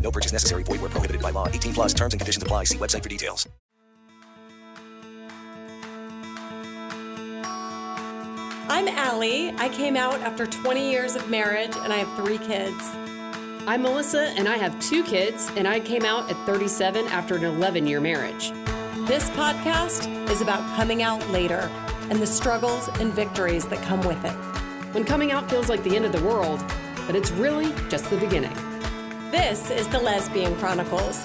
No purchase necessary. Void where prohibited by law. 18 plus terms and conditions apply. See website for details. I'm Allie. I came out after 20 years of marriage and I have three kids. I'm Melissa, and I have two kids, and I came out at 37 after an 11 year marriage. This podcast is about coming out later and the struggles and victories that come with it. When coming out feels like the end of the world, but it's really just the beginning. This is the Lesbian Chronicles.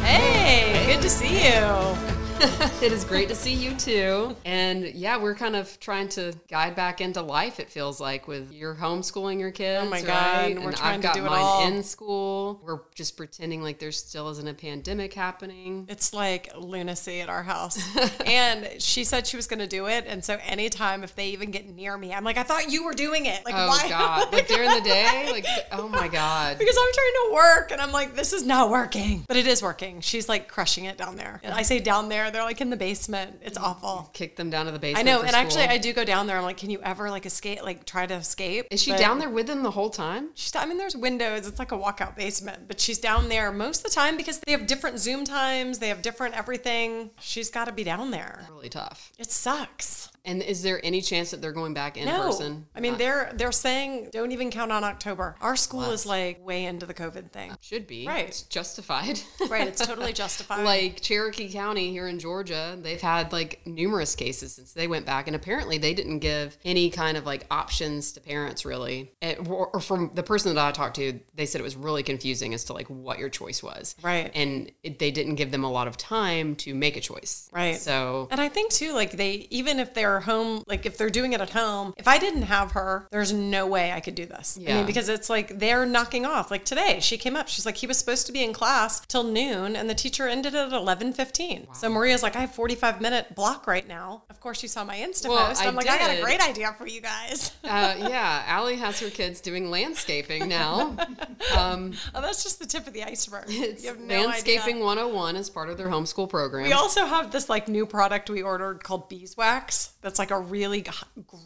Hey, good to see you. it is great to see you too. And yeah, we're kind of trying to guide back into life, it feels like, with you're homeschooling your kids. Oh my right? God, And we're trying I've to got do it mine all. in school. We're just pretending like there still isn't a pandemic happening. It's like lunacy at our house. and she said she was going to do it. And so anytime if they even get near me, I'm like, I thought you were doing it. Like, Oh why? God. Like during the day? Like oh my God. because I'm trying to work and I'm like, this is not working. But it is working. She's like crushing it down there. And I say down there, they're like in the basement. It's awful. Kick them down to the basement. I know. And actually. I do go down there. I'm like, can you ever like escape, like try to escape? Is she But down there with them the whole time? She's, I mean, there's windows. It's like a walkout basement, but she's down there most of the time because they have different Zoom times. They have different everything. She's got to be down there. Really tough. It sucks. And is there any chance that they're going back in no, person? I mean Uh, they're they're saying don't even count on October. Our school is like way into the COVID thing. should be Right. It's justified. Right, it's totally justified. like Cherokee County here in Georgia, they've had like numerous cases since they went back, and apparently they didn't give any kind of like options to parents really. It, or or from the person that I talked to, they said it was really confusing as to like what your choice was. Right. and it, they didn't give them a lot of time to make a choice. Right. So And I think too, like they, even if they're home, like if they're doing it at home, if I didn't have her, there's no way I could do this. I Yeah. mean, because it's like they're knocking off. Like today, she came up, she's like, he was supposed to be in class till noon, and the teacher ended at eleven fifteen. So Maria's like, I have forty five minute block right now. Of course, you saw my Insta Well, post. I I'm like, I got a great idea for you guys. uh, yeah, Allie has her kids doing landscaping now. Um, oh, that's just the tip of the iceberg. it's you have no landscaping idea. 101 as part of their homeschool program. We also have this like new product we ordered called beeswax. That's like a really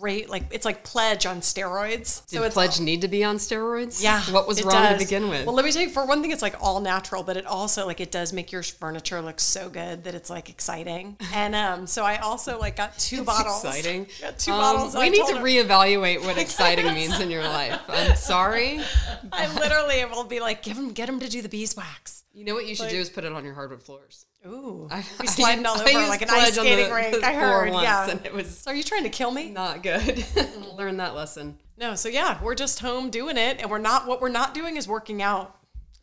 great, like it's like pledge on steroids. Did it's Pledge need to be on steroids? Yeah. What was wrong does. to begin with? Well, let me tell you, for one thing, it's like all natural, but it also like it does make your furniture look so good that it's like exciting. And um, so I also like got two bottles. exciting. Got two Um, bottles. we need to reevaluate what exciting means in your life. I'm sorry. I literally will be like, give him, get him to do the beeswax. You know what you should do is put it on your hardwood floors. Ooh, I- we sliding all I over used like an ice on skating the- rink. I heard. once, yeah. and it was So are you trying to kill me? not good. Learn that lesson. No. So yeah, we're just home doing it, and we're not. What we're not doing is working out.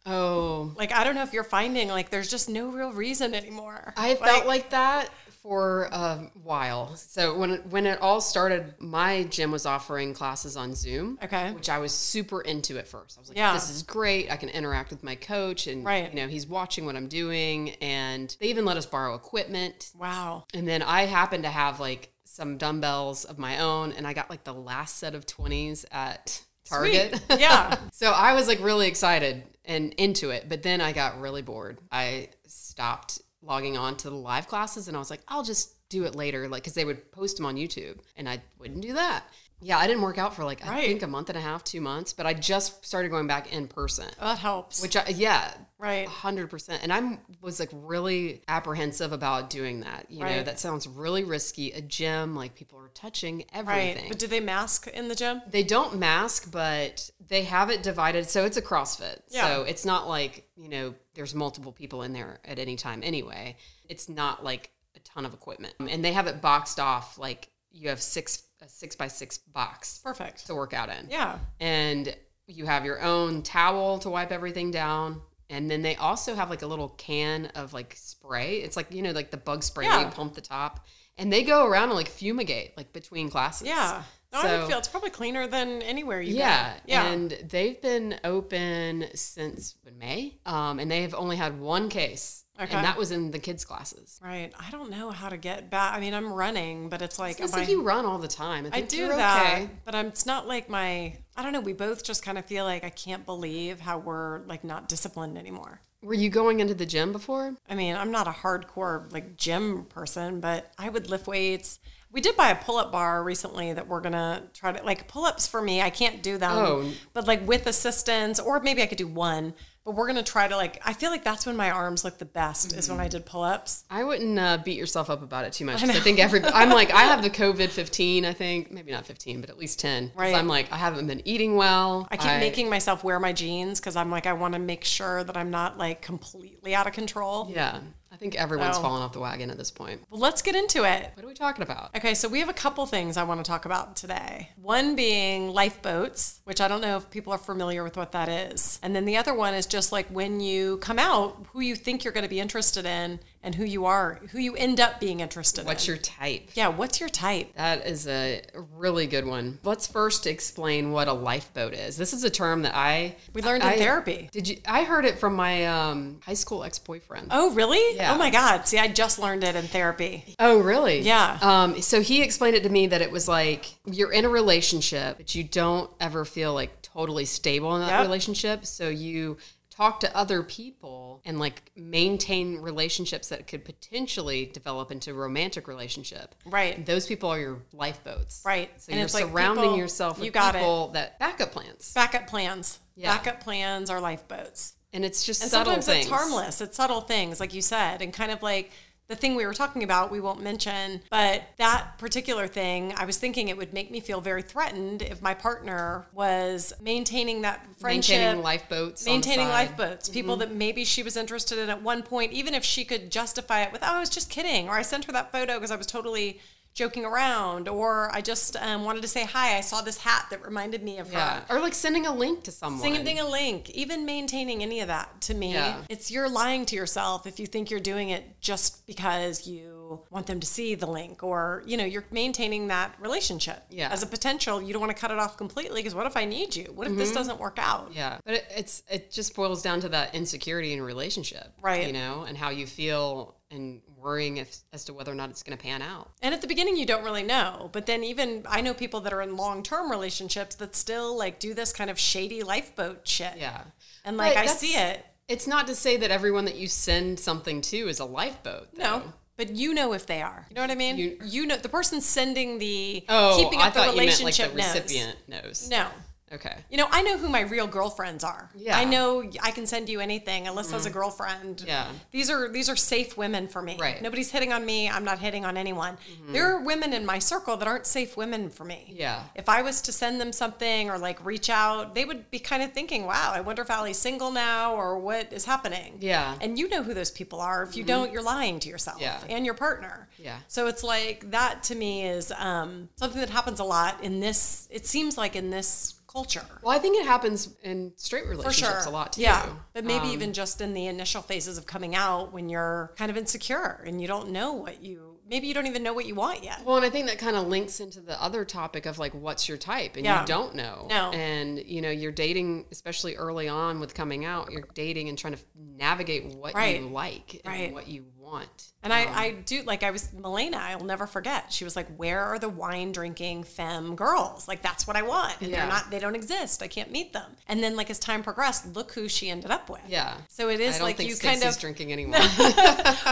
Oh, Like I don't know if you're finding like there's just no real reason anymore. I felt like that for a while. So when it, when it all started, my gym was offering classes on Zoom. Okay. Which I was super into at first. I was like, Yeah. this is great. I can interact with my coach and Right. you know, he's watching what I'm doing and they even let us borrow equipment. wow. And then I happened to have like some dumbbells of my own and I got like the last set of 20s at Target. Sweet. Yeah. so I was like really excited and into it, but then I got really bored. I stopped logging on to the live classes and I was like, I'll just do it later, like because they would post them on YouTube, and I wouldn't do that. Yeah, I didn't work out for like I think a month and a half, two months, but I just started going back in person. Oh, that helps. Which I, yeah, Right. hundred percent. And I was like really apprehensive about doing that. You know, that sounds really risky. A gym, like people are touching everything. right. But do they mask in the gym? They don't mask, but they have it divided. So it's a CrossFit. Yeah. So it's not like, you know, there's multiple people in there at any time anyway. It's not like a ton of equipment. And they have it boxed off like you have six a six by six box Perfect. to work out in. Yeah. And you have your own towel to wipe everything down. And then they also have like a little can of like spray. It's like, you know, like the bug spray Yeah. pump the top. And they go around and like fumigate like between classes. Yeah. No, I So- would feel it's probably cleaner than anywhere you yeah, go. Yeah. and they've been open since May, um, and they have only had one case, Okay. and that was in the kids' classes. right. I don't know how to get back. I mean, I'm running, but it's like, It's like I- you run all the time. I, I do that, okay. but I'm, it's not like my. I don't know. We both just kind of feel like I can't believe how we're like not disciplined anymore. Were you going into the gym before? I mean, I'm not a hardcore like gym person, but I would lift weights. We did buy a pull-up bar recently that we're gonna try to like pull-ups for me. I can't do them, Oh. but like with assistance, or maybe I could do one. But we're gonna try to like. I feel like that's when my arms look the best is when I did pull-ups. I wouldn't uh, beat yourself up about it too much I, think every I'm like I have the COVID 15. I think maybe not 15, but at least 10 Right. I'm like I haven't been eating well. I keep making myself wear my jeans because I'm like I want to make sure that I'm not like completely out of control. Yeah, I think everyone's Oh. fallen off the wagon at this point. Well, let's get into it. What are we talking about? Okay, so we have a couple things I want to talk about today. One being lifeboats, which I don't know if people are familiar with what that is. And then the other one is just like when you come out, who you think you're going to be interested in and who you are, who you end up being interested What's in. What's your type? Yeah, what's your type? That is a really good one. Let's first explain what a lifeboat is. This is a term that I We learned in therapy. Did you? I heard it from my um, high school ex boyfriend. Oh, really? Yeah. Oh my God. See, I just learned it in therapy. Oh, really? Yeah. Um, so he explained it to me that it was like you're in a relationship, but you don't ever feel like totally stable in that Yep. relationship. So you talk to other people and like maintain relationships that could potentially develop into a romantic relationship. Right. Those people are your lifeboats. Right. So And you're it's like surrounding people- yourself with you got it. people that backup plans. Backup plans. Yeah. Backup plans are lifeboats. And it's just And subtle sometimes things. it's harmless. It's subtle things, like you said, and kind of like the thing we were talking about, we won't mention, but that particular thing, I was thinking it would make me feel very threatened if my partner was maintaining that friendship. Maintaining lifeboats. Maintaining lifeboats, people mm-hmm. that maybe she was interested in at one point, even if she could justify it with, "Oh, I was just kidding," or "I sent her that photo because I was totally joking around," or "I just um, wanted to say hi. I saw this hat that reminded me of Yeah. her." Or like sending a link to someone. Sending a link, even maintaining any of that to me, Yeah. it's you're lying to yourself if you think you're doing it just because you want them to see the link or, you know, you're maintaining that relationship Yeah. as a potential. You don't want to cut it off completely because what if I need you? What if this doesn't work out? Mm-hmm. Yeah, but it, it's it just boils down to that insecurity in a relationship, Right. You know, and how you feel and worrying if, as to whether or not it's going to pan out. And at the beginning, you don't really know. But then, even I know people that are in long term relationships that still like do this kind of shady lifeboat shit. Yeah, And like, But I see it. It's not to say that everyone that you send something to is a lifeboat. No. But you know if they are. You know what I mean? You- You, know the person sending the Oh, keeping up I the thought you meant like the knows. recipient knows. No. Okay. You know, I know who my real girlfriends are. Yeah. I know I can send you anything. Alyssa's a mm. girlfriend. Yeah. These are these are safe women for me. Right. Nobody's hitting on me. I'm not hitting on anyone. Mm-hmm. There are women in my circle that aren't safe women for me. Yeah. If I was to send them something or like reach out, they would be kind of thinking, "Wow, I wonder if Allie's single now or what is happening." Yeah. And you know who those people are. If you mm-hmm. don't, you're lying to yourself Yeah. and your partner. Yeah. So it's like that to me is um, something that happens a lot in this. It seems like in this culture. Well, I think it happens in straight relationships sure. a lot too. Yeah. But maybe Um, even just in the initial phases of coming out when you're kind of insecure and you don't know what you, maybe you don't even know what you want yet. Well, and I think that kind of links into the other topic of like, what's your type? And Yeah. you don't know. No. And, you know, you're dating, especially early on with coming out, you're dating and trying to navigate what Right. you like and Right. what you want. And I, I do like I was Melena. I'll never forget. She was like, "Where are the wine drinking femme girls? Like that's what I want, and Yeah. they're not. They don't exist. I can't meet them." And then like as time progressed, look who she ended up with. Yeah. So it is like you Stacey's kind of drinking anymore.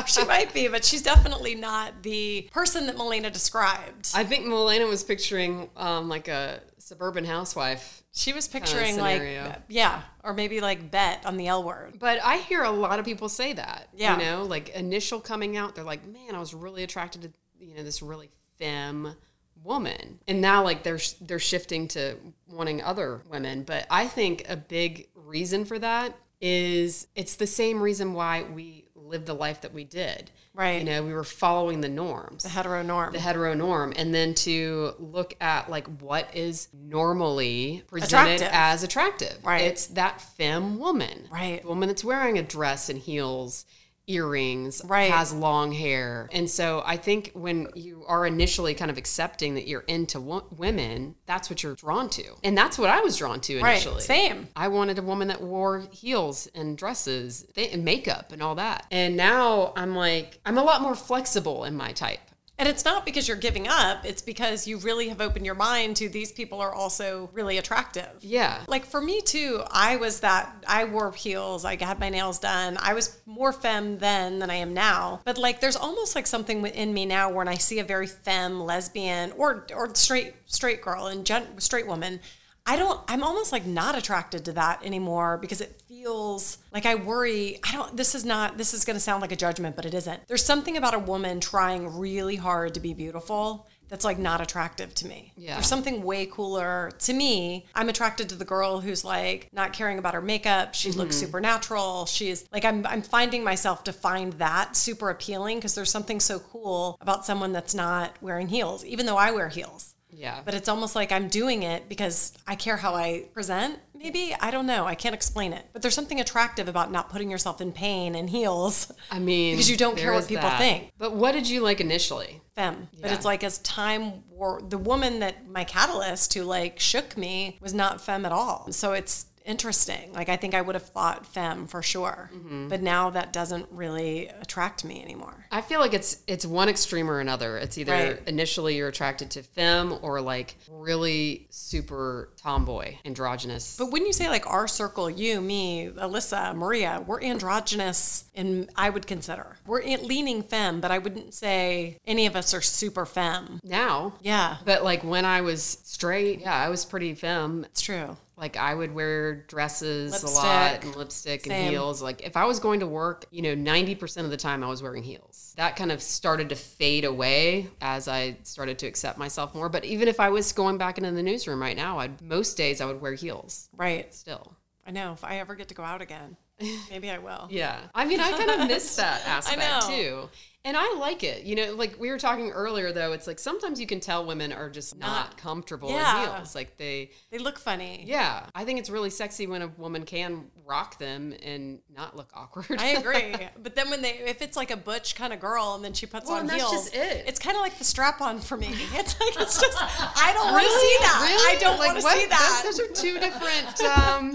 she might be, but she's definitely not the person that Melena described. I think Melena was picturing um, like a suburban housewife. she was picturing like yeah, or maybe like Bette on the L word. But I hear a lot of people say that. Yeah. You know, like initial coming out, they're like, man, I was really attracted to, you know, this really femme woman. And now like they're they're shifting to wanting other women, but I think a big reason for that is it's the same reason why we lived the life that we did. Right. You know, we were following the norms. The hetero norm. the hetero norm and then to look at like what is normally presented Attractive. as attractive Right. it's that femme woman Right. the woman that's wearing a dress and heels earrings Right. has long hair and so i think when you are initially kind of accepting that you're into wo- women that's what you're drawn to and that's what i was drawn to right. initially Same. I wanted a woman that wore heels and dresses th- and makeup and all that. And now I'm like, I'm a lot more flexible in my type. And it's not because you're giving up, it's because you really have opened your mind to these people are also really attractive. Yeah. Like for me too, I was that I wore heels, I had my nails done. I was more femme then than I am now. But like there's almost like something within me now when I see a very femme lesbian or or straight straight girl and gen, straight woman, I don't I'm almost like not attracted to that anymore because it feels like I worry I don't this is not this is going to sound like a judgment but it isn't. There's something about a woman trying really hard to be beautiful that's like not attractive to me. Yeah. There's something way cooler to me. I'm attracted to the girl who's like not caring about her makeup. She looks Mm-hmm. supernatural. She's like I'm I'm finding myself to find that super appealing because there's something so cool about someone that's not wearing heels, even though I wear heels. Yeah. But it's almost like I'm doing it because I care how I present. Maybe I don't know. I can't explain it. But there's something attractive about not putting yourself in pain and heels. I mean, Because you don't care what people that. think. But what did you like initially? Femme. But it's like as time wore, the woman that my catalyst who like shook me was not femme at all. So it's interesting. Like I think I would have thought femme for sure. Mm-hmm. But now that doesn't really attract me anymore. I feel like it's it's one extreme or another. It's either Right. initially you're attracted to femme or like really super tomboy, androgynous. But when you say like our circle, you, me, Alyssa, Maria, we're androgynous, and I would consider we're leaning femme, but I wouldn't say any of us are super femme. now, Yeah, but like when I was straight, yeah, I was pretty femme. it's true. Like I would wear dresses a lot and lipstick and heels. Like if I was going to work, you know, 90% of the time I was wearing heels. That kind of started to fade away as I started to accept myself more. But even if I was going back into the newsroom right now, I'd most days I would wear heels Right. still. I know. If I ever get to go out again, maybe I will. Yeah. I mean, I kind of miss that aspect too. And I like it. You know, like we were talking earlier though, it's like sometimes you can tell women are just not, comfortable Yeah. in heels. Like they They look funny. Yeah, I think it's really sexy when a woman can rock them and not look awkward. I agree. But then when they, if it's like a butch kind of girl and then she puts Well, on heels, just it. it's kind of like the strap on for me. It's like, it's just, I don't want to see that. Really? I don't Like, want to see that. Those, those are two different. Um,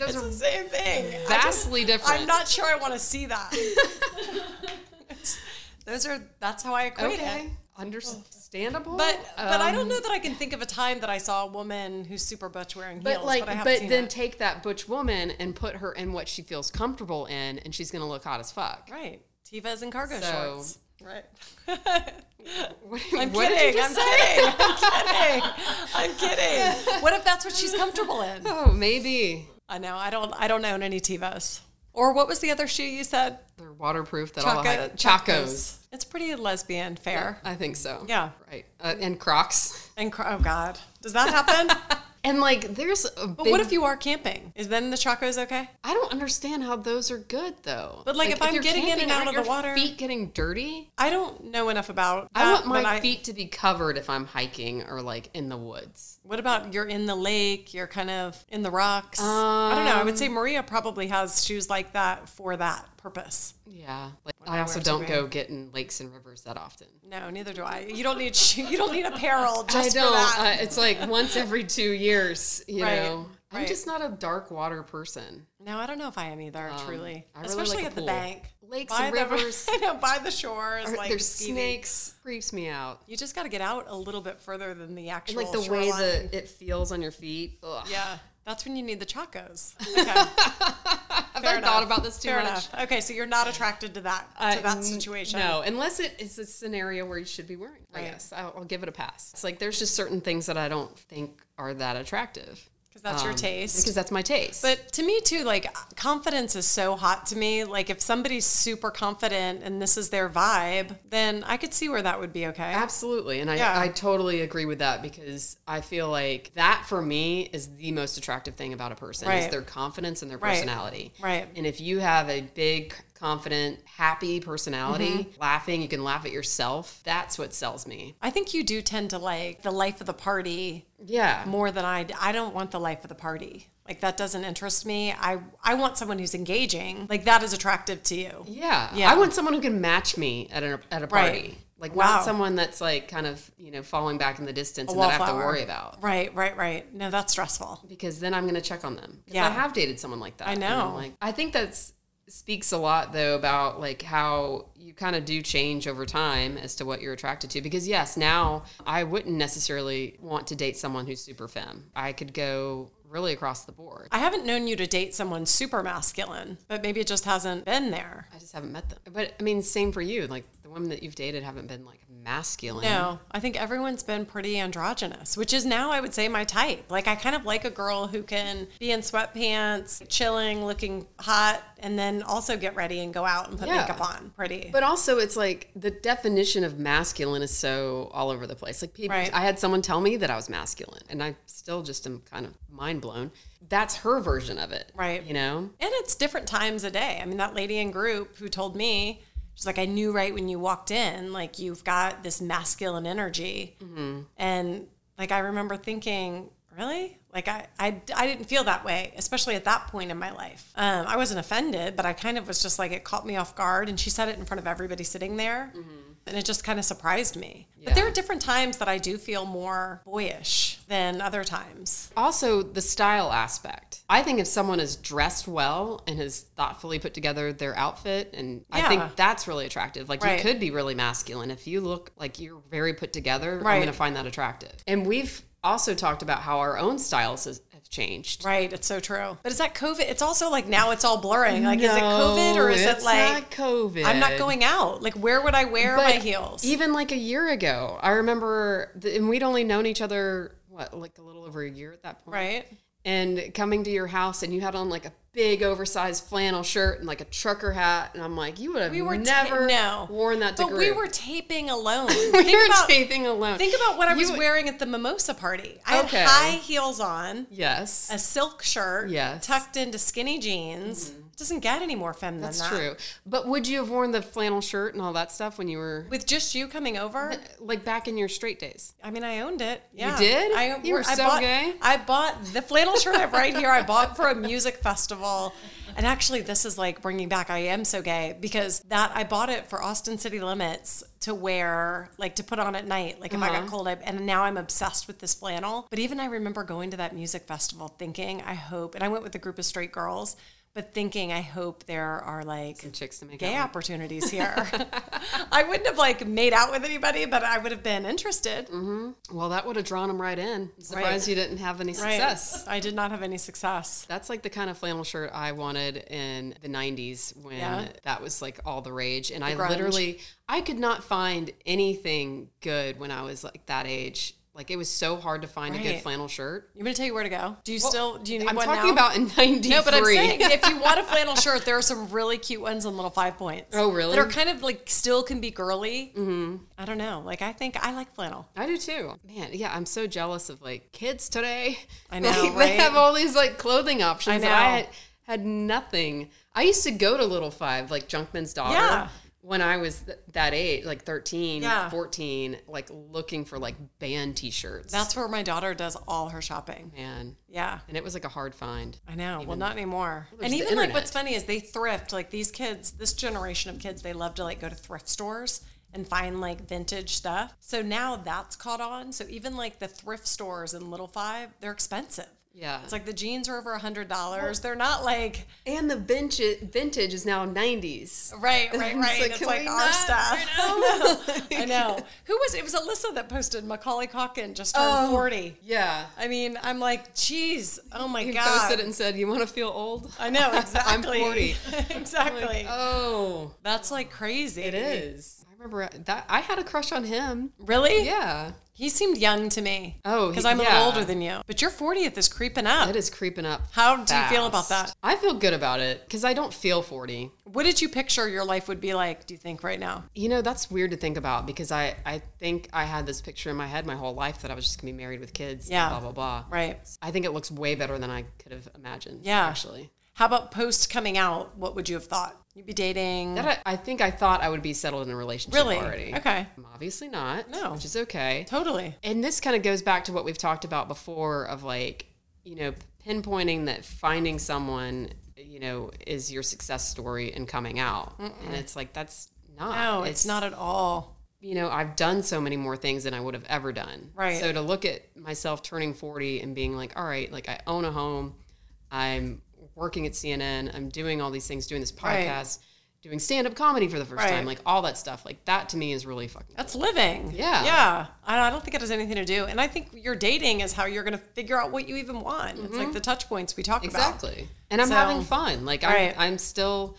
those it's are the same thing. I just- vastly different. I'm not sure I want to see that. Those are that's how I equate okay. it. Understandable, But but I don't Um, know that I can think of a time that I saw a woman who's super butch wearing heels. But like, but I have but then take that butch woman and put her in what she feels comfortable in, and she's gonna look hot as fuck. right, Tevas and cargo So- shorts. Right. What, I'm what kidding. I'm say? kidding. I'm kidding. I'm kidding. What if that's what she's comfortable in? Oh, maybe I know. I don't. I don't own any Tevas. Or what was the other shoe you said? Waterproof. That all Chaco, high- Chacos. It's pretty lesbian fair. I think so. Yeah. Right. Uh, and Crocs. And cr- oh god, does that happen? And like, there's a but what if you are camping? Is then the Chacos okay? I don't understand how those are good though. But, like, if I'm you're getting in and out of the water- feet getting dirty. I don't know enough about. I want my I- feet to be covered if I'm hiking or like in the woods. What about you're in the lake? You're kind of in the rocks. I don't know. I Um, would say Maria probably has shoes like that for that purpose. Yeah. Like I also don't go getting lakes and rivers that often. No, neither do I. You don't need shoe. You don't need apparel just I don't. Uh, it's like once every two years. You Right, know. I'm just not a dark water person. no, I don't know if I am either. truly, Um, I really especially like at the bank. Lakes by and the rivers. I know by the shores, Or like there's skeeving. snakes. Creeps me out. You just got to get out a little bit further than the And actual like the way that it feels on your feet. Ugh. Yeah, that's when you need the chacos. Okay. Have I thought about this too Fair much? enough. Okay, so you're not attracted to that to Uh, that situation. No, unless it is a scenario where you should be wearing. I guess I'll, I'll give it a pass. It's like there's just certain things that I don't think are that attractive because that's your Um, taste. Because that's my taste. But to me too, like confidence is so hot to me. Like if somebody's super confident and this is their vibe, then I could see where that would be okay. Absolutely. And I, Yeah. I totally agree with that because I feel like that for me is the most attractive thing about a person is their confidence and their Right. personality. Right. And if you have a big, confident, happy personality, Mm-hmm. laughing, you can laugh at yourself, that's what sells me. I think you do tend to like the life of the party Yeah. more than I. I don't want the life of the party. Like that doesn't interest me. I I want someone who's engaging. Like that is attractive to you. Yeah. Yeah. I want someone who can match me at a, at a Right. party. Like Wow. not someone that's like kind of, you know, falling back in the distance and that I have to worry about. Right, right, right. No, that's stressful. because then I'm going to check on them. Yeah. I have dated someone like that. I know. Like, I think that's speaks a lot though about like how you kind of do change over time as to what you're attracted to. Because yes now i wouldn't necessarily want to date someone who's super femme. I could go really across the board. I haven't known you to date someone super masculine, but maybe it just hasn't been there. i just haven't met them. But i mean same for you. Like women that you've dated haven't been like masculine No, I think everyone's been pretty androgynous, which is now I would say my type. Like I kind of like a girl who can be in sweatpants, chilling, looking hot, and then also get ready and go out and put Yeah. makeup on. Pretty. But also, it's like the definition of masculine is so all over the place. Like people, Right. I had someone tell me that I was masculine, and I still just am kind of mind blown. That's her version of it, Right. You know, And it's different times a day. I mean, that lady in group who told me, she's like, I knew right when you walked in, like, you've got this masculine energy. And like, I remember thinking, really? Like, I, I, I didn't feel that way, especially at that point in my life. Um, I wasn't offended, but I kind of was just like, it caught me off guard. And she said it in front of everybody sitting there. And it just kind of surprised me. But there are different times that I do feel more boyish than other times. also the style aspect. I think if someone is dressed well and has thoughtfully put together their outfit, and I think that's really attractive. Like Right. you could be really masculine if you look like you're very put together. I'm going to find that attractive. And we've also talked about how our own styles changed. Right, it's so true. But is that COVID? It's also like now it's all blurring. Like, is it COVID or is it like not COVID? I'm not going out? Like, where would I wear my heels? Even like a year ago, I remember, th- and we'd only known each other what, like a little over a year at that point, right? And coming to your house, and you had on like a big oversized flannel shirt and like a trucker hat, and I'm like, you would have We were ta- never no worn that to but we were taping alone. we think were about taping alone. think about what I was You- wearing at the mimosa party. I Okay. had high heels on, Yes, a silk shirt, Yes. Mm-hmm. tucked into skinny jeans. Doesn't get any more femme that's than that. That's true. But would you have worn the flannel shirt and all that stuff when you were With just you coming over, like back in your straight days? I mean, I owned it. Yeah. You did? I, You were I so bought, gay. I bought the flannel shirt I have right here. I bought for a music festival. And actually, this is like bringing back I am so gay because that I bought it for Austin City Limits to wear, like to put on at night, like if I Uh-huh. got cold. I, and now I'm obsessed with this flannel. But even I remember going to that music festival thinking, I hope, and I went with a group of straight girls. But thinking, I hope there are like Some chicks to make gay opportunities here. I wouldn't have like made out with anybody, but I would have been interested. Mm-hmm. Well, that would have drawn them right in. I'm surprised you didn't have any Right. success. I did not have any success. That's like the kind of flannel shirt I wanted in the 90s when Yeah. that was like all the rage. And I grunge. literally, I could not find anything good when I was like that age. Like it was so hard to find a good flannel shirt. You want me to tell you where to go? Do you still do you need one? I'm talking now? about in 93. no, but I'm saying if you want a flannel shirt, there are some really cute ones on Little Five Points. Oh, really? That are kind of like still can be girly. Mm-hmm. I don't know. Like I think I like flannel. I do too. Man, yeah, I'm so jealous of like kids today. I know, Like, right? They have all these like clothing options. I that I had, had nothing. I used to go to Little Five, like Junkman's daughter. Yeah. When I was th- that age, like 13, Yeah. 14, like looking for like band t-shirts. That's where my daughter does all her shopping. man. Yeah. And it was like a hard find. I know. well, not anymore. there's and even like what's funny is they thrift. Like these kids, this generation of kids, they love to like go to thrift stores and find like vintage stuff. So now that's caught on. So even like the thrift stores in Little Five, they're expensive. Yeah. It's like the jeans are over a hundred dollars. They're not like And the vintage vintage is now 90s. right, right, It's right. like, It's like our ah, not? stuff. I know. I know. Who was it? Was Alyssa that posted Macaulay Culkin just turned Oh. forty? Yeah. I mean, I'm like, geez, oh my He god. posted it and said, "You want to feel old?" I know exactly. I'm 40. exactly. Oh, That's like crazy. it is. Remember uh, that I had a crush on him. Really? Yeah. He seemed young to me. Oh, because I'm a little older than you. But your 40th is creeping up. It is creeping up. How do you feel about that? I feel good about it because I don't feel 40. What did you picture your life would be like? Do you think right now? You know, that's weird to think about because I, I think I had this picture in my head my whole life that I was just going to be married with kids. Yeah. Blah, blah, blah. Right. I think it looks way better than I could have imagined. Yeah. Actually. How about post coming out? What would you have thought? You'd be dating. That I, I think I thought I would be settled in a relationship Really? already. Okay. I'm obviously not. No. Which is okay. totally. And this kind of goes back to what we've talked about before of like, you know, pinpointing that finding someone, you know, is your success story and coming out. And it's like, that's not. No, it's, not at all. You know, I've done so many more things than I would have ever done. Right. So to look at myself turning 40 and being like, all right, like I own a home, I'm working at CNN, I'm doing all these things, doing this Right. podcast, doing stand up comedy for the first Right. time, like all that stuff. Like that to me is really fucking That's living. Yeah. Yeah. I I don't think it has anything to do. And I think your dating is how you're going to figure out what you even want. It's like the touch points we talk about. Mm-hmm. Exactly. And I'm So- having fun. Like I'm, Right. I'm still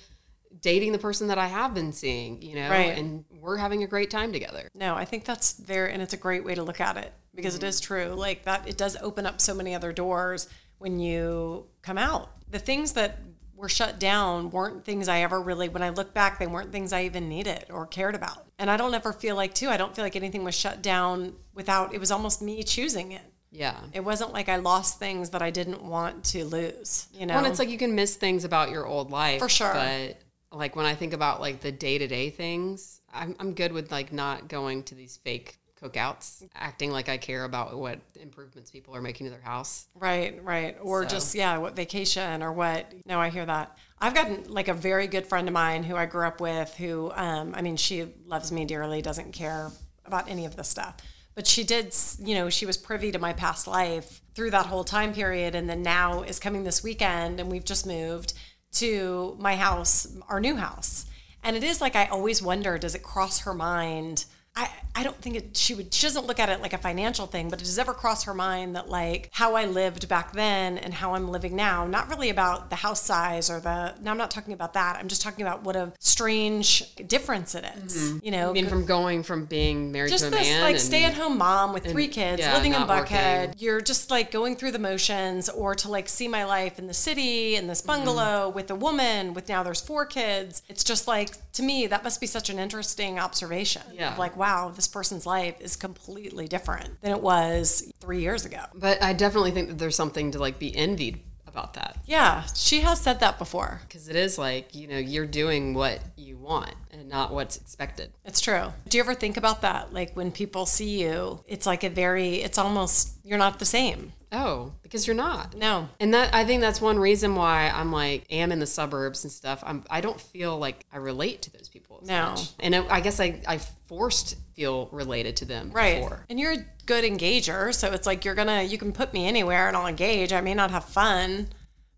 dating the person that I have been seeing, you know, Right. and we're having a great time together. No, I think that's there and it's a great way to look at it because it is true. Like that, it does open up so many other doors when you come out. The things that were shut down weren't things I ever really, when I look back, they weren't things I even needed or cared about. And I don't ever feel like, too, I don't feel like anything was shut down without, it was almost me choosing it. Yeah. It wasn't like I lost things that I didn't want to lose, you know? Well, and it's like you can miss things about your old life. For sure. But like when I think about like the day to day things, I'm, I'm good with like not going to these fake cookouts, acting like I care about what improvements people are making to their house. Right, right. Or So- just, yeah, what vacation or what. No, I hear that. I've got like a very good friend of mine who I grew up with who, um, I mean, she loves me dearly, doesn't care about any of this stuff. But she did, you know, she was privy to my past life through that whole time period. And then now is coming this weekend and we've just moved to my house, our new house. And it is like I always wonder, does it cross her mind? I, I don't think it, she would, she doesn't look at it like a financial thing, but it does ever cross her mind that like how I lived back then and how I'm living now, not really about the house size or the, no, I'm not talking about that. I'm just talking about what a strange difference it is, mm-hmm. you know? I mean, from going from being married just to a this man like stay at home mom with three kids yeah, living in Buckhead. working. You're just like going through the motions or to like see my life in the city in this mm-hmm. bungalow with a woman with now there's four kids. It's just like to me that must be such an interesting observation. Yeah. Of like wow, this person's life is completely different than it was 3 years ago. But I definitely think that there's something to like be envied about that. Yeah, she has said that before. Because it is like, you know, you're doing what you want and not what's expected. It's true. Do you ever think about that? Like when people see you, it's like a very, it's almost, you're not the same. Oh, because you're not. No. And that I think that's one reason why I'm like am in the suburbs and stuff. I'm I don't feel like I relate to those people. As No. much. And I, I guess I I forced feel related to them Right. before. And you're a good engager. So it's like you're going to, you can put me anywhere and I'll engage. I may not have fun,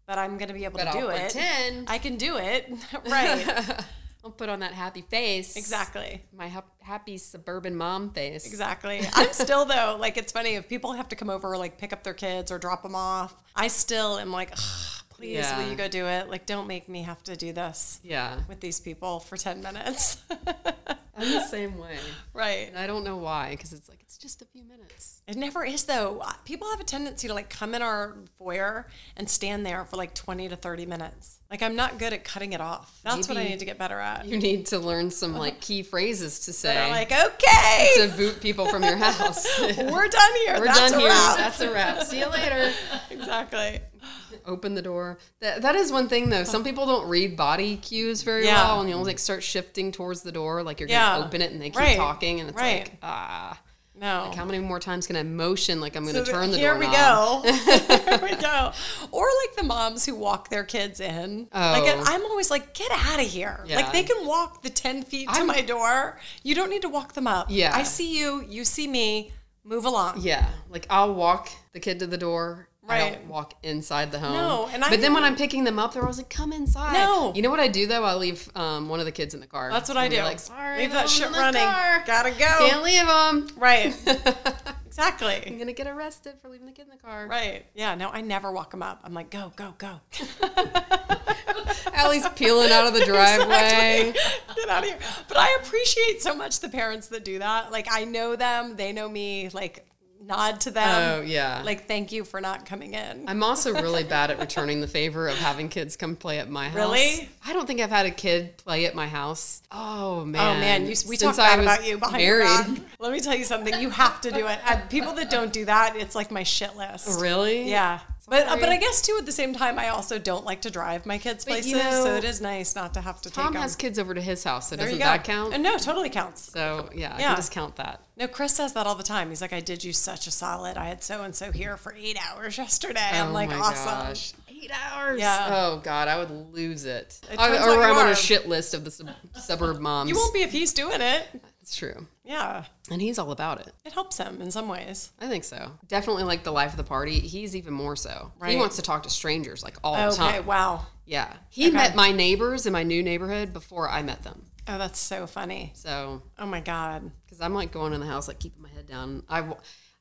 but I'm going to be able But to do I'll it. pretend. I can do it. right. I'll put on that happy face. exactly. My hap- happy suburban mom face. Exactly. I'm still though, like it's funny if people have to come over or like pick up their kids or drop them off. I still am like, "Ugh, please, Yeah. will you go do it? Like, don't make me have to do this Yeah. with these people for 10 minutes. I'm the same way. right. And I don't know why, because it's like it's just a few minutes. It never is though. People have a tendency to like come in our foyer and stand there for like 20 to 30 minutes. Like I'm not good at cutting it off. That's what I need to get better at. You need to learn some like key phrases to say like, okay, to boot people from your house. we're done here. We're That's done a here. wrap. That's a wrap. See you later. exactly. Open the door. That that is one thing though. Some people don't read body cues very Yeah. well, and you'll like start shifting towards the door, like you're Yeah. gonna open it, and they keep Right. talking, and it's Right. like ah. No. Like how many more times can I motion like I'm going to So turn the door? here we go. here we go. Or like the moms who walk their kids in. Like Oh. I'm always like, get out of here. Yeah. Like they can walk the ten feet to I'm- my door. You don't need to walk them up. Yeah. I see you. You see me. Move along. Yeah, like I'll walk the kid to the door, I Right. don't walk inside the home. No, and I but then when I'm picking them up, they're always like, "Come inside." No. you know what I do though? I leave um, one of the kids in the car. That's what I do. Like, sorry, Leave that shit running. car. Gotta go. Can't leave them. Right. Exactly. I'm gonna get arrested for leaving the kid in the car. Right. Yeah. No, I never walk them up. I'm like, go, go, go. Allie's peeling out of the driveway. Get out of here. But I appreciate so much the parents that do that. Like I know them, they know me. Like nod to them. Oh yeah. Like thank you for not coming in. I'm also really bad at returning the favor of having kids come play at my house. Really? I don't think I've had a kid play at my house. Oh man. Oh man, you, we Since talk bad about you behind married. your back. Let me tell you something. You have to do it. And people that don't do that, it's like my shit list. Really? Yeah. But, uh, but I guess too at the same time I also don't like to drive my kids But, places, you know, so it is nice not to have to Tom has kids over to his house, so there doesn't that count? And no, totally counts. so yeah, I Yeah. can discount that. No, Chris says that all the time. He's like, I did you such a solid. I had so and so here for eight hours yesterday. I'm oh like, my awesome. gosh. Eight hours. Yeah. Oh god, I would lose it. It I, or I'm on a shit list of the sub- suburb moms. You won't be if he's doing it. It's true, Yeah. and he's all about it. It helps him in some ways. I think so. Definitely like the life of the party. He's even more so. He wants to talk to strangers like all the Okay, time. wow. Yeah. He met my neighbors in my new neighborhood before I met them. Oh, that's so funny. So, Oh my God. because I'm like going in the house, like keeping my head down. I,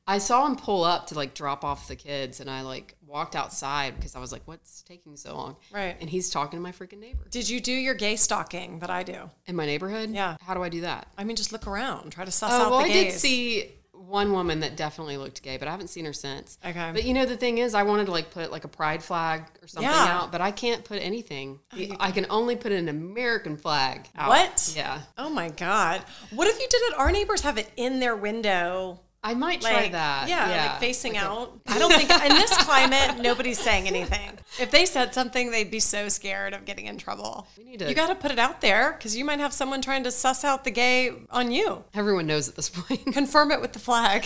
I saw him pull up to like drop off the kids, and I like walked outside because I was like, what's taking so long? Right. And he's talking to my freaking neighbor Did you do your gay stalking that I do? in my neighborhood. Yeah. How do I do that? I mean, just look around, try to suss Oh, out well, the I gays. did see one woman that definitely looked gay, but I haven't seen her since. Okay. But you know, the thing is, I wanted to like put like a pride flag or something Yeah. out, but I can't put anything. Oh, I can only put an American flag out. What? Yeah. Oh my God. What if you did it? Our neighbors have it in their window. I might try Like, that. Yeah, like facing out. I don't think in this climate nobody's saying anything. If they said something, they'd be so scared of getting in trouble. We need to- You got to put it out there because you might have someone trying to suss out the gay on you. Everyone knows at this point. Confirm it with the flag.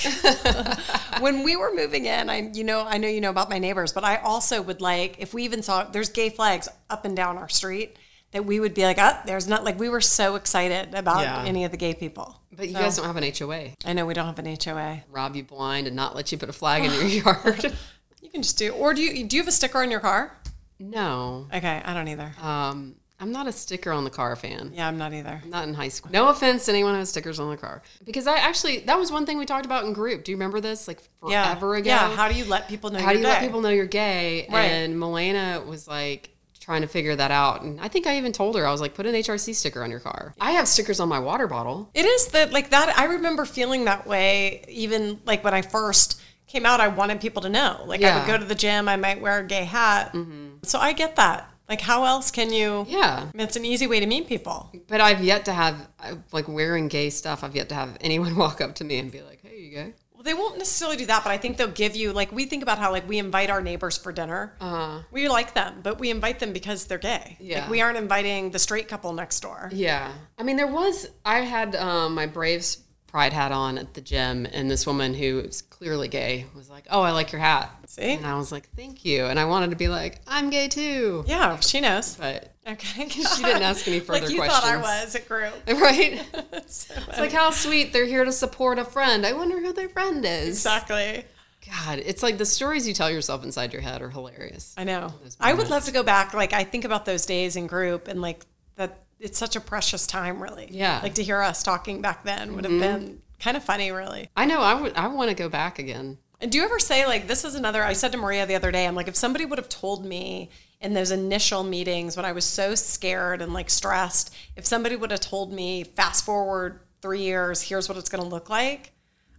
when we were moving in, I you know I know you know about my neighbors, but I also would like if we even saw there's gay flags up and down our street that we would be like, oh, there's not like we were so excited about Yeah. any of the gay people. But you guys don't have an HOA. I know we don't have an HOA. Rob you blind and not let you put a flag in your yard. You can just do, or do you do you have a sticker on your car? no. Okay, I don't either. Um, I'm not a sticker on the car fan. Yeah, I'm not either. Not in high school. No offense to anyone who has stickers on the car. Because I actually, that was one thing we talked about in group. Do you remember this? Like Yeah, forever ago? Yeah. How do you let people know? How do you're you let gay? people know you're gay? Right. And Milena was like trying to figure that out. And I think I even told her, I was like, put an HRC sticker on your car. I have stickers on my water bottle. It is that like that. I remember feeling that way even like when I first came out. I wanted people to know. Like I would go to the gym. I might wear a gay hat. Mm-hmm. So I get that. Like how else can you? Yeah. It's an easy way to meet people. But I've yet to have, uh, like wearing gay stuff, I've yet to have anyone walk up to me and be like, hey, you gay? They won't necessarily do that, but I think they'll give you like we think about how like we invite our neighbors for dinner. Uh-huh. We like them, but we invite them because they're gay. Yeah. Like we aren't inviting the straight couple next door. Yeah. I mean, there was, I had um, my Braves pride hat on at the gym, and this woman who is clearly gay was like, oh, I like your hat. See? And I was like, thank you. And I wanted to be like, I'm gay too. Yeah, she knows. But, Okay. Because she didn't ask any further like you thought I was at group. right? So, It's like, how sweet. They're here to support a friend. I wonder who their friend is. exactly. God, it's like the stories you tell yourself inside your head are hilarious. I know. I would love to go back. Like I think about those days in group and like that it's such a precious time really. Yeah. Like to hear us talking back then would have mm-hmm. been kind of funny really. I know. I would. I want to go back again. And do you ever say like this is another I said to Maria the other day, I'm like, if somebody would have told me in those initial meetings when I was so scared and like stressed, if somebody would have told me fast forward three years, here's what it's gonna look like,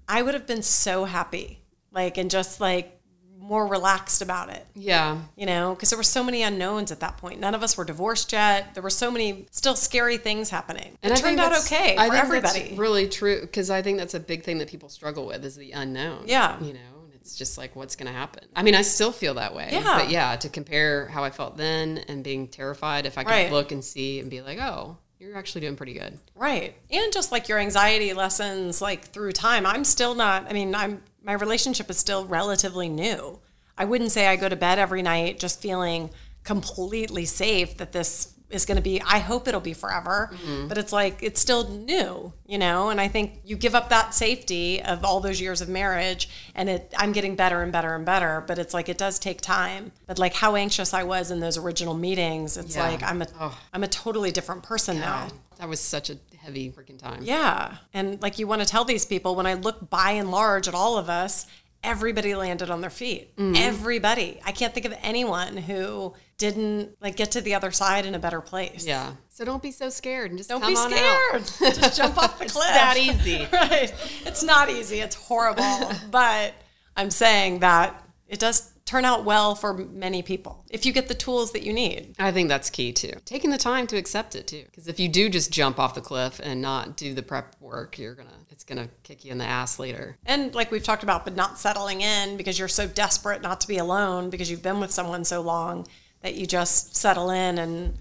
I would have been so happy. Like and just like more relaxed about it. Yeah. you know, because there were so many unknowns at that point. None of us were divorced yet. There were so many still scary things happening. And it I turned out okay I for think that's everybody. really true because I think that's a big thing that people struggle with is the unknown. Yeah. you know, it's just like what's going to happen. I mean, I still feel that way. Yeah. but yeah, to compare how I felt then and being terrified, if I could Right. look and see and be like, oh, you're actually doing pretty good. right. And just like your anxiety lessons, like through time, I'm still not, I mean, I'm, my relationship is still relatively new. I wouldn't say I go to bed every night just feeling completely safe that this is going to be I hope it'll be forever, Mm-hmm. but it's like it's still new, you know, and I think you give up that safety of all those years of marriage and it I'm getting better and better and better, but it's like it does take time. But like how anxious I was in those original meetings, it's Yeah. like I'm a am a totally different person now. That was such a heavy freaking time. Yeah. And like you want to tell these people when I look by and large at all of us, everybody landed on their feet. Mm-hmm. Everybody. I can't think of anyone who didn't like get to the other side in a better place. Yeah. So don't be so scared and just Don't come be on scared. out. Just jump off the cliff. It's that easy. right. It's not easy. It's horrible. but I'm saying that it does turn out well for many people if you get the tools that you need. I think that's key too. Taking the time to accept it too. Because if you do just jump off the cliff and not do the prep work, you're gonna it's gonna kick you in the ass later. And like we've talked about, but not settling in because you're so desperate not to be alone because you've been with someone so long that you just settle in and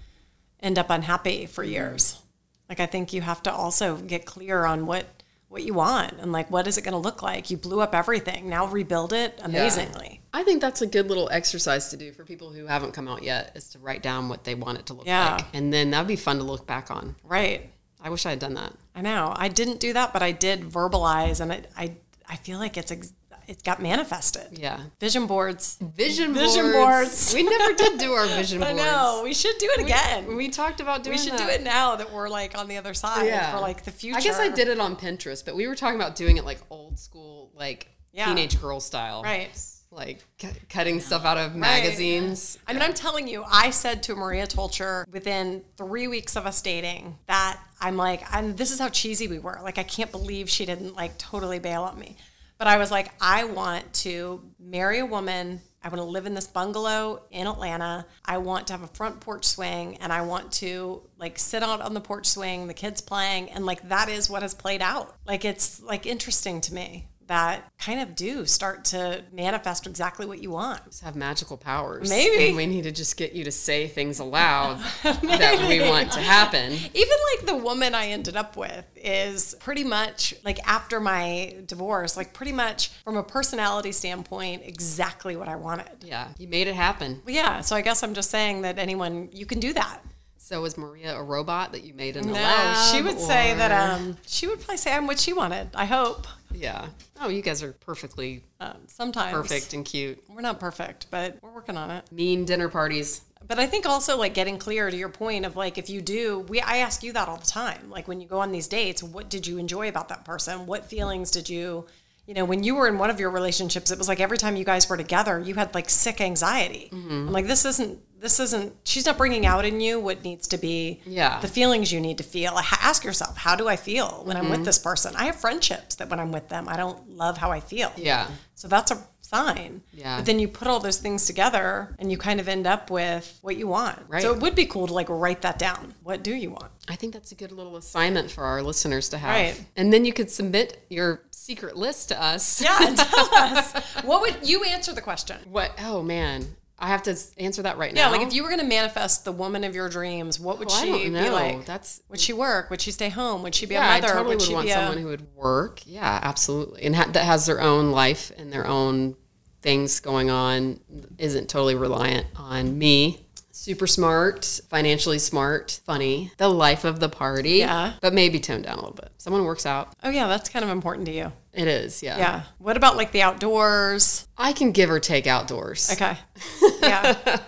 end up unhappy for years. Like I think you have to also get clear on what what you want and like what is it going to look like. You blew up everything. Now rebuild it amazingly. I think that's a good little exercise to do for people who haven't come out yet is to write down what they want it to look Yeah. like. And then that'd be fun to look back on. Right. I wish I had done that. I know. I didn't do that, but I did verbalize and it, I I feel like it's ex- it got manifested. Yeah. Vision boards. Vision, Vision boards. boards. We never did do our vision boards. I know. We should do it again. We talked about doing we should that. do it now that we're like on the other side for like the future. I guess I did it on Pinterest, but we were talking about doing it like old school, like Yeah. teenage girl style. Right. Like cu- cutting stuff out of Right. magazines. I mean, I'm telling you, I said to Maria Tolcher within three weeks of us dating that I'm like, and this is how cheesy we were. Like, I can't believe she didn't like totally bail on me. But I was like, I want to marry a woman. I want to live in this bungalow in Atlanta. I want to have a front porch swing and I want to like sit out on the porch swing, the kids playing. And like, that is what has played out. Like, it's like interesting to me that kind of do start to manifest exactly what you want. Just have magical powers. Maybe. And we need to just get you to say things aloud that we want to happen. Even like the woman I ended up with is pretty much like after my divorce, like pretty much from a personality standpoint, exactly what I wanted. Yeah. You made it happen. Yeah, so I guess I'm just saying that anyone you can do that. So was Maria a robot that you made in the No, lab? she would say that um she would probably say I'm what she wanted. I hope. Yeah. Oh, you guys are perfectly Um, sometimes perfect and cute. We're not perfect, but we're working on it. Mean dinner parties. But I think also like getting clear to your point of like if you do, we I ask you that all the time. Like when you go on these dates, what did you enjoy about that person? What feelings did you, you know, when you were in one of your relationships, it was like every time you guys were together, you had like sick anxiety. I'm like this isn't this isn't she's not bringing out in you what needs to be Yeah. the feelings you need to feel. Ask yourself, how do I feel when I'm with mm-hmm. this person? I have friendships that when I'm with them, I don't love how I feel. Yeah. So that's a sign. Yeah. But then you put all those things together and you kind of end up with what you want. Right. So it would be cool to like write that down. What do you want? I think that's a good little assignment for our listeners to have. Right. And then you could submit your secret list to us. Yeah, and tell us. What would you answer the question? What? Oh man, I have to answer that right now. Yeah, like if you were going to manifest the woman of your dreams, what would Oh, I she be like? That's would she work? Would she stay home? Would she be yeah, a I mother? totally would would she want be a, someone who would work. Yeah, absolutely, and ha- that has their own life and their own things going on. Isn't totally reliant on me. Super smart, financially smart, funny, the life of the party. Yeah. but maybe toned down a little bit. Someone works out. Oh yeah, that's kind of important to you. It is. Yeah. Yeah. What about like the outdoors? I can give or take outdoors. Okay. Yeah.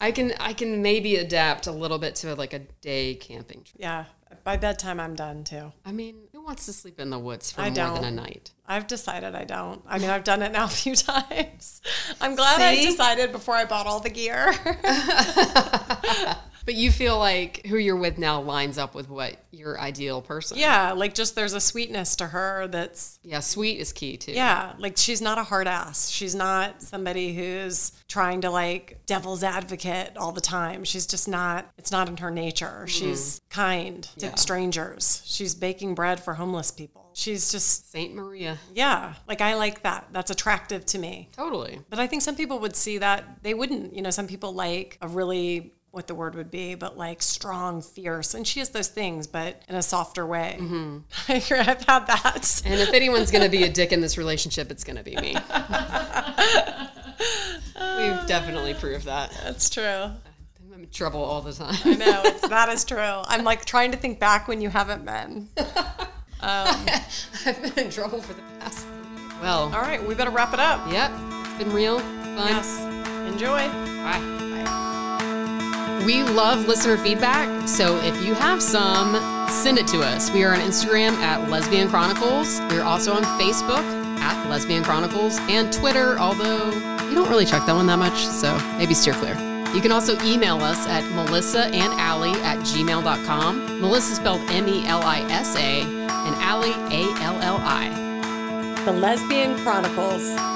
I can I can maybe adapt a little bit to like a day camping trip. Yeah. By bedtime I'm done too. I mean, wants to sleep in the woods for I more don't. than a night? I've decided I don't. I mean, I've done it now a few times. I'm glad I decided before I bought all the gear. But you feel like who you're with now lines up with what your ideal person. yeah, like just there's a sweetness to her that's Yeah, sweet is key too. yeah, like she's not a hard ass. She's not somebody who's trying to like devil's advocate all the time. She's just not it's not in her nature. Mm-hmm. She's kind to strangers. She's baking bread for homeless people. She's just Saint Maria. yeah, like I like that. That's attractive to me. Totally. But I think some people would see that they wouldn't. You know, some people like a really what the word would be, but like strong, fierce, and she has those things, but in a softer way. Mm-hmm. I've had that. And if anyone's going to be a dick in this relationship, it's going to be me. We've definitely proved that. That's true. I'm in trouble all the time. I know it's, that is true. I'm like trying to think back when you haven't been. I've been in trouble for the past. Well, All right, we better wrap it up. yep. It's been real fun. Yes. Enjoy. Bye. We love listener feedback, so if you have some, send it to us. We are on Instagram at Lesbian Chronicles. We're also on Facebook at Lesbian Chronicles and Twitter, although we don't really check that one that much, so maybe steer clear. You can also email us at melissa and Allie at gmail.com. Melissa spelled M E L I S A and Allie A L L I. The Lesbian Chronicles.